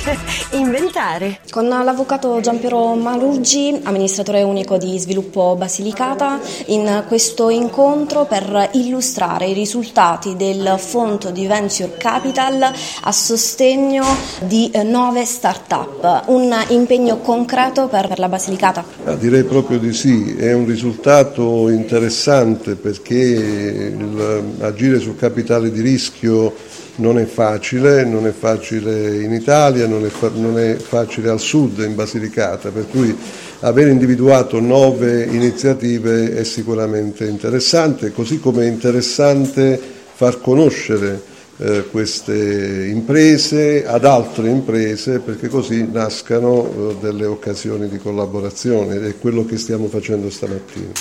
inventare. Con l'avvocato Giampiero Maluggi, amministratore unico di Sviluppo Basilicata, in questo incontro per illustrare i risultati del fondo di Venture Capital a sostegno di nuove start-up. Un impegno concreto per, la Basilicata? Ah, direi proprio di sì, è un risultato interessante perché il, agire sul capitale di rischio non è facile, non è facile in Italia, non è, non è, facile al sud, in Basilicata, per cui aver individuato nove iniziative è sicuramente interessante, così come è interessante far conoscere eh, queste imprese ad altre imprese perché così nascano eh, delle occasioni di collaborazione ed è quello che stiamo facendo stamattina.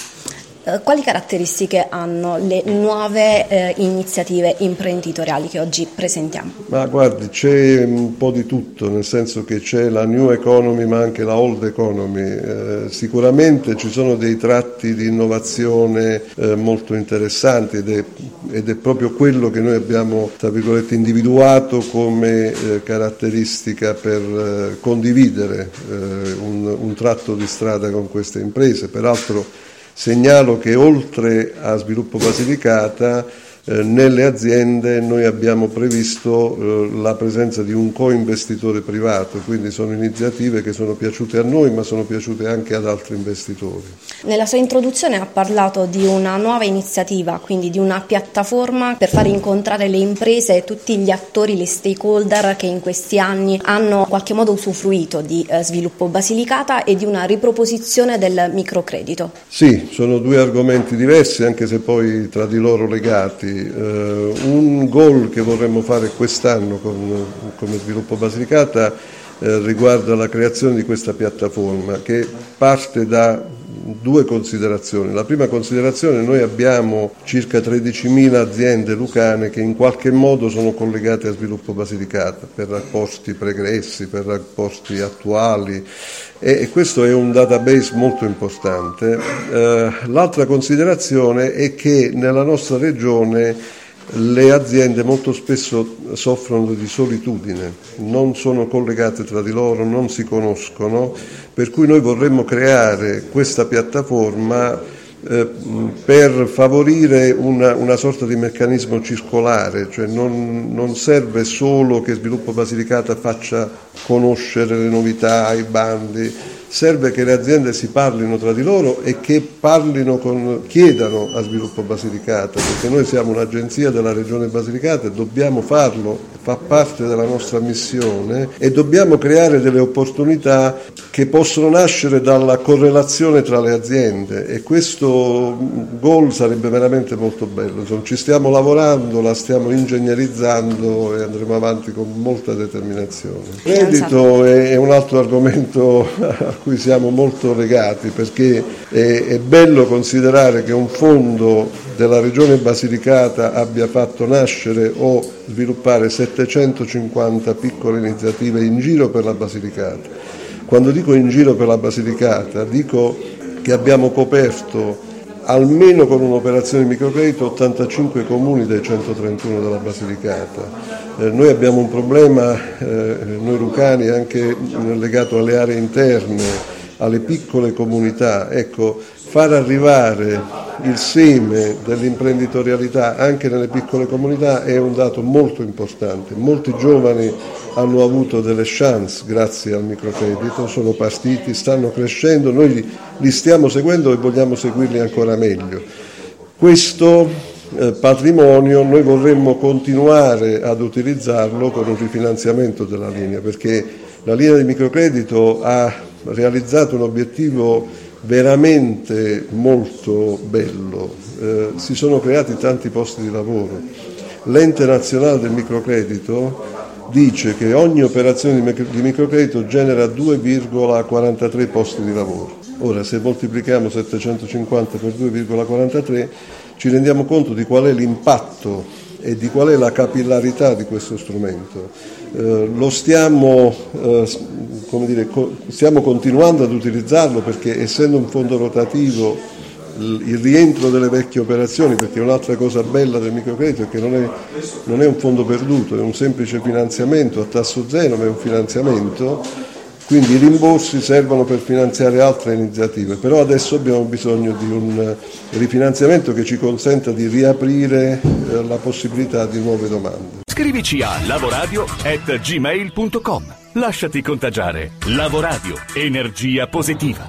Eh, quali caratteristiche hanno le nuove eh, iniziative imprenditoriali che oggi presentiamo? Ma guardi, c'è un po' di tutto, nel senso che c'è la new economy ma anche la old economy. Eh, sicuramente ci sono dei tratti di innovazione eh, molto interessanti ed è, ed è, proprio quello che noi abbiamo individuato come eh, caratteristica per eh, condividere un, un tratto di strada con queste imprese. Peraltro Segnalo che oltre a Sviluppo Basilicata eh, nelle aziende noi abbiamo previsto eh, la presenza di un co-investitore privato, quindi sono iniziative che sono piaciute a noi ma sono piaciute anche ad altri investitori. Nella sua introduzione ha parlato di una nuova iniziativa, quindi di una piattaforma per far incontrare le imprese e tutti gli attori, le stakeholder che in questi anni hanno in qualche modo usufruito di eh, sviluppo Basilicata e di una riproposizione del microcredito. Sì, sono due argomenti diversi anche se poi tra di loro legati un goal che vorremmo fare quest'anno con, come Sviluppo Basilicata eh, riguarda la creazione di questa piattaforma che parte da due considerazioni. La prima considerazione, noi abbiamo circa 13.000 aziende lucane che in qualche modo sono collegate a Sviluppo Basilicata per rapporti pregressi, per rapporti attuali e, questo è un database molto importante. Eh, l'altra considerazione è che nella nostra regione le aziende molto spesso soffrono di solitudine, non sono collegate tra di loro, non si conoscono, per cui noi vorremmo creare questa piattaforma per favorire una, una, sorta di meccanismo circolare, cioè non, non, serve solo che Sviluppo Basilicata faccia conoscere le novità, i bandi, serve che le aziende si parlino tra di loro e che con, chiedano a Sviluppo Basilicata, perché noi siamo un'agenzia della Regione Basilicata e dobbiamo farlo, fa parte della nostra missione e dobbiamo creare delle opportunità che possono nascere dalla correlazione tra le aziende e questo goal sarebbe veramente molto bello. Insomma, ci stiamo lavorando, la stiamo ingegnerizzando e andremo avanti con molta determinazione. Il credito è un altro argomento cui siamo molto legati perché è, è bello considerare che un fondo della Regione Basilicata abbia fatto nascere o sviluppare 750 piccole iniziative in giro per la Basilicata. Quando dico in giro per la Basilicata dico che abbiamo coperto almeno con un'operazione di microcredito 85 comuni dei 131 della Basilicata. Eh, noi abbiamo un problema, eh, noi lucani, anche legato alle aree interne, alle piccole comunità. Ecco, far arrivare il seme dell'imprenditorialità anche nelle piccole comunità è un dato molto importante. Molti giovani hanno avuto delle chance grazie al microcredito, sono partiti, stanno crescendo, noi li, stiamo seguendo e vogliamo seguirli ancora meglio. Questo eh, patrimonio noi vorremmo continuare ad utilizzarlo con un rifinanziamento della linea perché la linea di microcredito ha realizzato un obiettivo veramente molto bello, eh, si sono creati tanti posti di lavoro. L'ente nazionale del microcredito dice che ogni operazione di microcredito genera 2,43 posti di lavoro. Ora se moltiplichiamo 750 per 2,43 ci rendiamo conto di qual è l'impatto e di qual è la capillarità di questo strumento. Eh, lo stiamo, eh, dire, co- stiamo, continuando ad utilizzarlo perché essendo un fondo rotativo il rientro delle vecchie operazioni, perché un'altra cosa bella del microcredito è che non è, non è un fondo perduto, è un semplice finanziamento a tasso zero, ma è un finanziamento, quindi i rimborsi servono per finanziare altre iniziative, però adesso abbiamo bisogno di un rifinanziamento che ci consenta di riaprire la possibilità di nuove domande. Scrivici a lavoradio.gmail.com Lasciati contagiare. Lavoradio. Energia positiva.